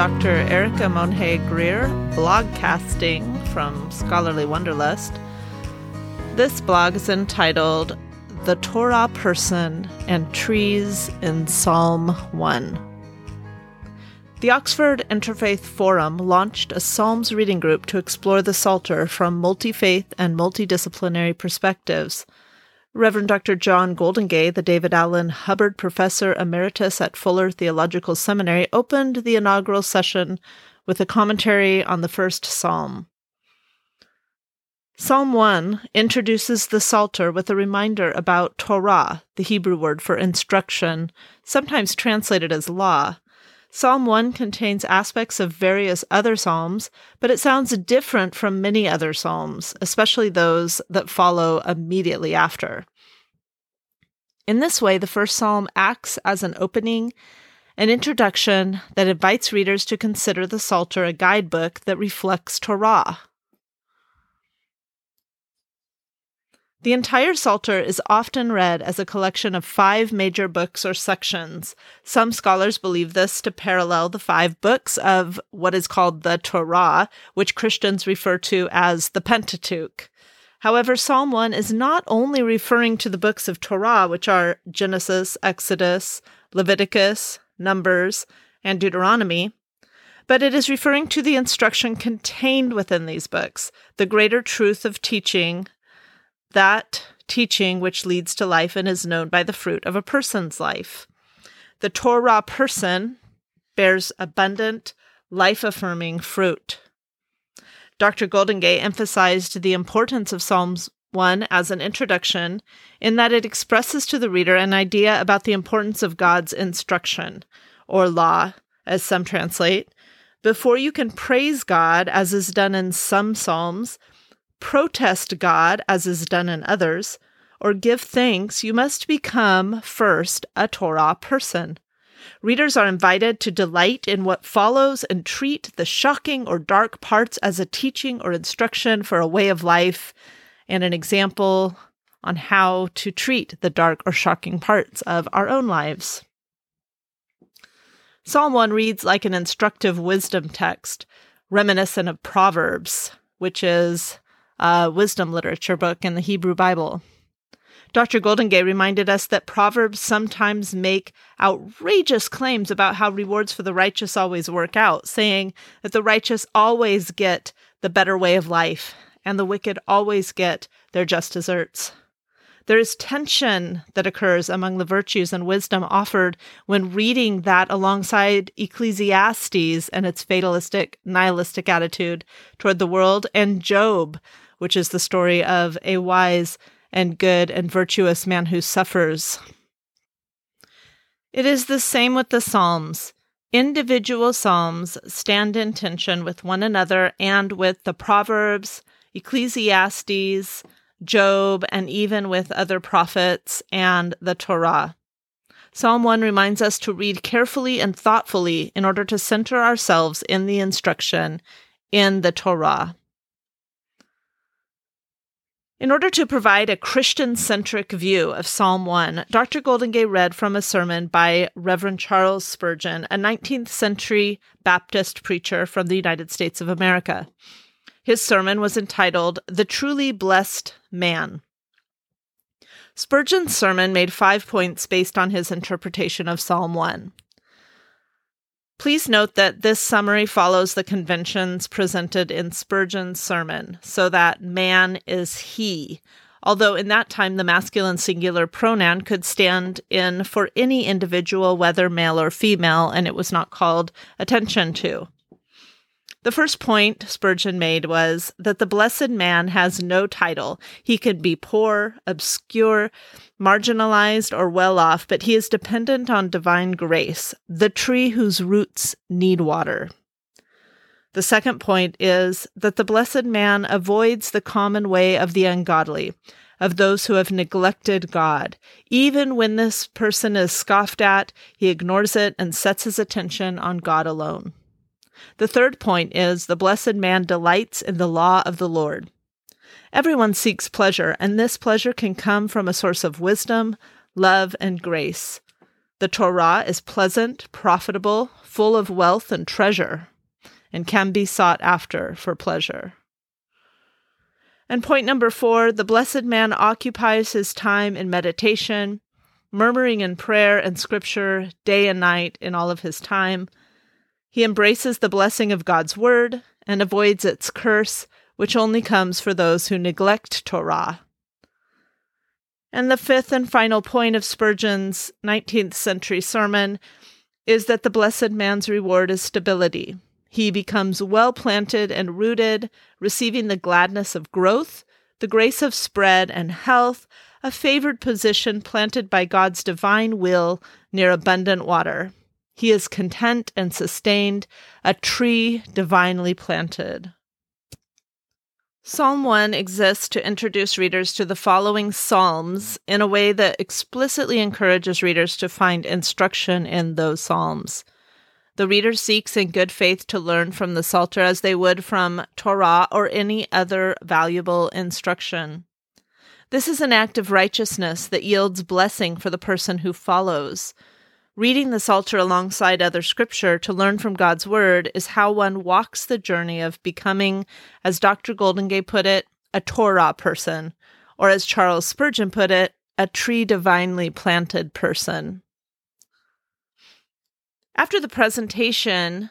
Dr. Erica Monhe Greer, blogcasting from Scholarly Wonderlust. This blog is entitled The Torah Person and Trees in Psalm 1. The Oxford Interfaith Forum launched a Psalms reading group to explore the Psalter from multi faith and multidisciplinary perspectives. Reverend Dr. John Goldingay, the David Allen Hubbard Professor Emeritus at Fuller Theological Seminary, opened the inaugural session with a commentary on the first psalm. Psalm 1 introduces the Psalter with a reminder about Torah, the Hebrew word for instruction, sometimes translated as law. Psalm 1 contains aspects of various other psalms, but it sounds different from many other psalms, especially those that follow immediately after. In this way, the first psalm acts as an opening, an introduction that invites readers to consider the Psalter a guidebook that reflects Torah, The entire Psalter is often read as a collection of five major books or sections. Some scholars believe this to parallel the five books of what is called the Torah, which Christians refer to as the Pentateuch. However, Psalm 1 is not only referring to the books of Torah, which are Genesis, Exodus, Leviticus, Numbers, and Deuteronomy, but it is referring to the instruction contained within these books, the greater truth of teaching that teaching which leads to life and is known by the fruit of a person's life. The Torah person bears abundant, life affirming fruit. Dr. Golden Goldingay emphasized the importance of Psalms 1 as an introduction in that it expresses to the reader an idea about the importance of God's instruction, or law, as some translate. Before you can praise God, as is done in some Psalms, protest God, as is done in others, or give thanks, you must become first a Torah person. Readers are invited to delight in what follows and treat the shocking or dark parts as a teaching or instruction for a way of life and an example on how to treat the dark or shocking parts of our own lives. Psalm 1 reads like an instructive wisdom text, reminiscent of Proverbs, which is a wisdom literature book in the Hebrew Bible. Dr. Goldingay reminded us that Proverbs sometimes make outrageous claims about how rewards for the righteous always work out, saying that the righteous always get the better way of life and the wicked always get their just deserts. There is tension that occurs among the virtues and wisdom offered when reading that alongside Ecclesiastes and its fatalistic, nihilistic attitude toward the world, and Job, which is the story of a wise and good and virtuous man who suffers. It is the same with the Psalms. Individual Psalms stand in tension with one another and with the Proverbs, Ecclesiastes, Job, and even with other prophets and the Torah. Psalm 1 reminds us to read carefully and thoughtfully in order to center ourselves in the instruction in the Torah. In order to provide a Christian centric view of Psalm 1, Dr. Goldingay read from a sermon by Reverend Charles Spurgeon, a 19th century Baptist preacher from the United States of America. His sermon was entitled The Truly Blessed Man. Spurgeon's sermon made five points based on his interpretation of Psalm 1. Please note that this summary follows the conventions presented in Spurgeon's sermon, so that man is he, although in that time the masculine singular pronoun could stand in for any individual, whether male or female, and it was not called attention to. The first point Spurgeon made was that the blessed man has no title. He can be poor, obscure, marginalized, or well off, but he is dependent on divine grace, the tree whose roots need water. The second point is that the blessed man avoids the common way of the ungodly, of those who have neglected God. Even when this person is scoffed at, he ignores it and sets his attention on God alone. The third point is the blessed man delights in the law of the Lord. Everyone seeks pleasure, and this pleasure can come from a source of wisdom, love, and grace. The Torah is pleasant, profitable, full of wealth and treasure, and can be sought after for pleasure. And point number four the blessed man occupies his time in meditation, murmuring in prayer and scripture day and night in all of his time. He embraces the blessing of God's word and avoids its curse, which only comes for those who neglect Torah. And the fifth and final point of Spurgeon's 19th century sermon is that the blessed man's reward is stability. He becomes well planted and rooted, receiving the gladness of growth, the grace of spread and health, a favored position planted by God's divine will near abundant water. He is content and sustained, a tree divinely planted. Psalm 1 exists to introduce readers to the following psalms in a way that explicitly encourages readers to find instruction in those psalms. The reader seeks in good faith to learn from the Psalter as they would from Torah or any other valuable instruction. This is an act of righteousness that yields blessing for the person who follows. Reading the Psalter alongside other scripture to learn from God's Word is how one walks the journey of becoming, as Dr. Goldingay put it, a Torah person, or as Charles Spurgeon put it, a tree divinely planted person. After the presentation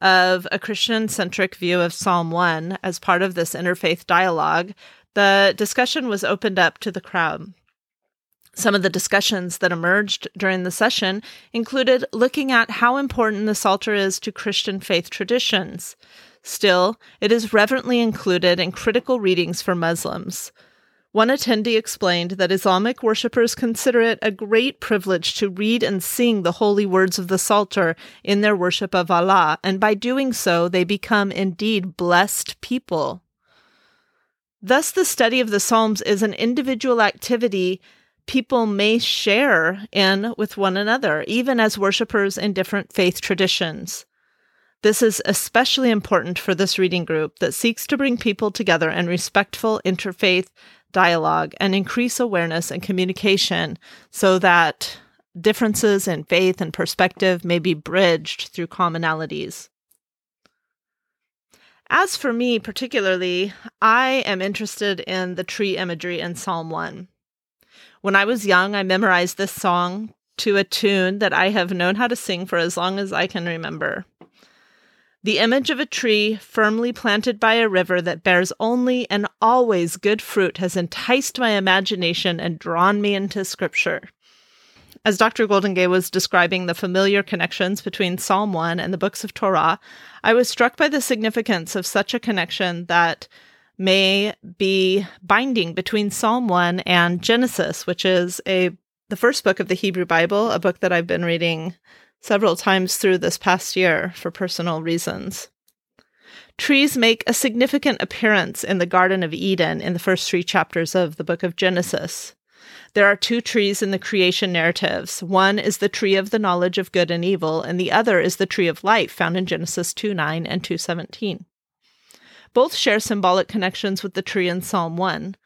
of a Christian centric view of Psalm 1 as part of this interfaith dialogue, the discussion was opened up to the crowd. Some of the discussions that emerged during the session included looking at how important the Psalter is to Christian faith traditions. Still, it is reverently included in critical readings for Muslims. One attendee explained that Islamic worshippers consider it a great privilege to read and sing the holy words of the Psalter in their worship of Allah, and by doing so, they become indeed blessed people. Thus, the study of the Psalms is an individual activity people may share in with one another, even as worshippers in different faith traditions. This is especially important for this reading group that seeks to bring people together in respectful interfaith dialogue and increase awareness and communication so that differences in faith and perspective may be bridged through commonalities. As for me particularly, I am interested in the tree imagery in Psalm 1. When I was young, I memorized this song to a tune that I have known how to sing for as long as I can remember. The image of a tree firmly planted by a river that bears only and always good fruit has enticed my imagination and drawn me into scripture. As Dr. Goldingay was describing the familiar connections between Psalm 1 and the books of Torah, I was struck by the significance of such a connection that may be binding between Psalm 1 and Genesis, which is a the first book of the Hebrew Bible, a book that I've been reading several times through this past year for personal reasons. Trees make a significant appearance in the Garden of Eden in the first three chapters of the book of Genesis. There are two trees in the creation narratives. One is the tree of the knowledge of good and evil, and the other is the tree of life found in Genesis 2 9 and 2 17. Both share symbolic connections with the tree in Psalm 1.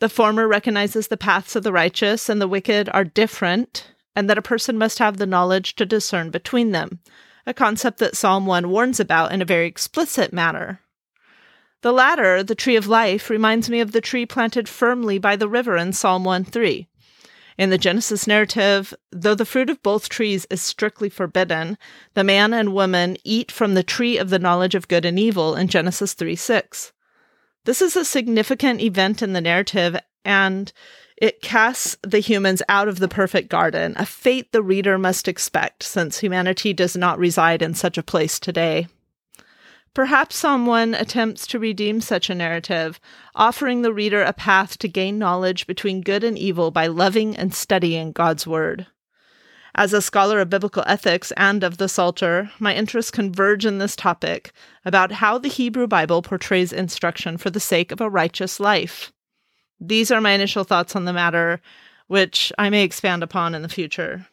The former recognizes the paths of the righteous and the wicked are different, and that a person must have the knowledge to discern between them, a concept that Psalm 1 warns about in a very explicit manner. The latter, the tree of life, reminds me of the tree planted firmly by the river in Psalm 1 3. In the Genesis narrative, though the fruit of both trees is strictly forbidden, the man and woman eat from the tree of the knowledge of good and evil in Genesis 3 6. This is a significant event in the narrative, and it casts the humans out of the perfect garden, a fate the reader must expect, since humanity does not reside in such a place today. Perhaps someone attempts to redeem such a narrative, offering the reader a path to gain knowledge between good and evil by loving and studying God's Word. As a scholar of biblical ethics and of the Psalter, my interests converge in this topic about how the Hebrew Bible portrays instruction for the sake of a righteous life. These are my initial thoughts on the matter, which I may expand upon in the future.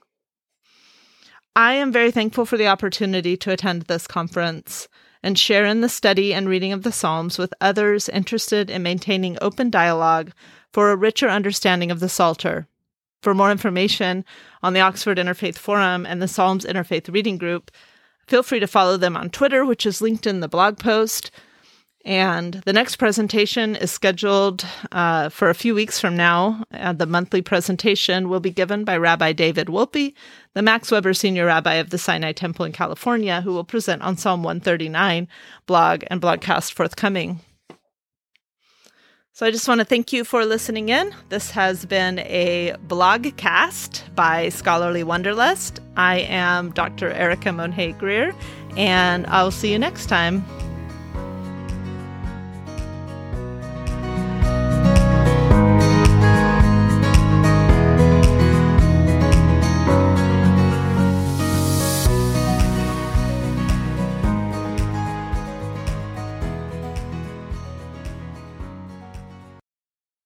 I am very thankful for the opportunity to attend this conference and share in the study and reading of the Psalms with others interested in maintaining open dialogue for a richer understanding of the Psalter. For more information on the Oxford Interfaith Forum and the Psalms Interfaith Reading Group, feel free to follow them on Twitter, which is linked in the blog post. And the next presentation is scheduled uh, for a few weeks from now. Uh, the monthly presentation will be given by Rabbi David Wolpe, the Max Webb Senior Rabbi of the Sinai Temple in California, who will present on Psalm 139, blog and blogcast forthcoming. So I just want to thank you for listening in. This has been a blogcast by Scholarly Wonderlust. I am Dr. Erica Monhay Greer, and I'll see you next time.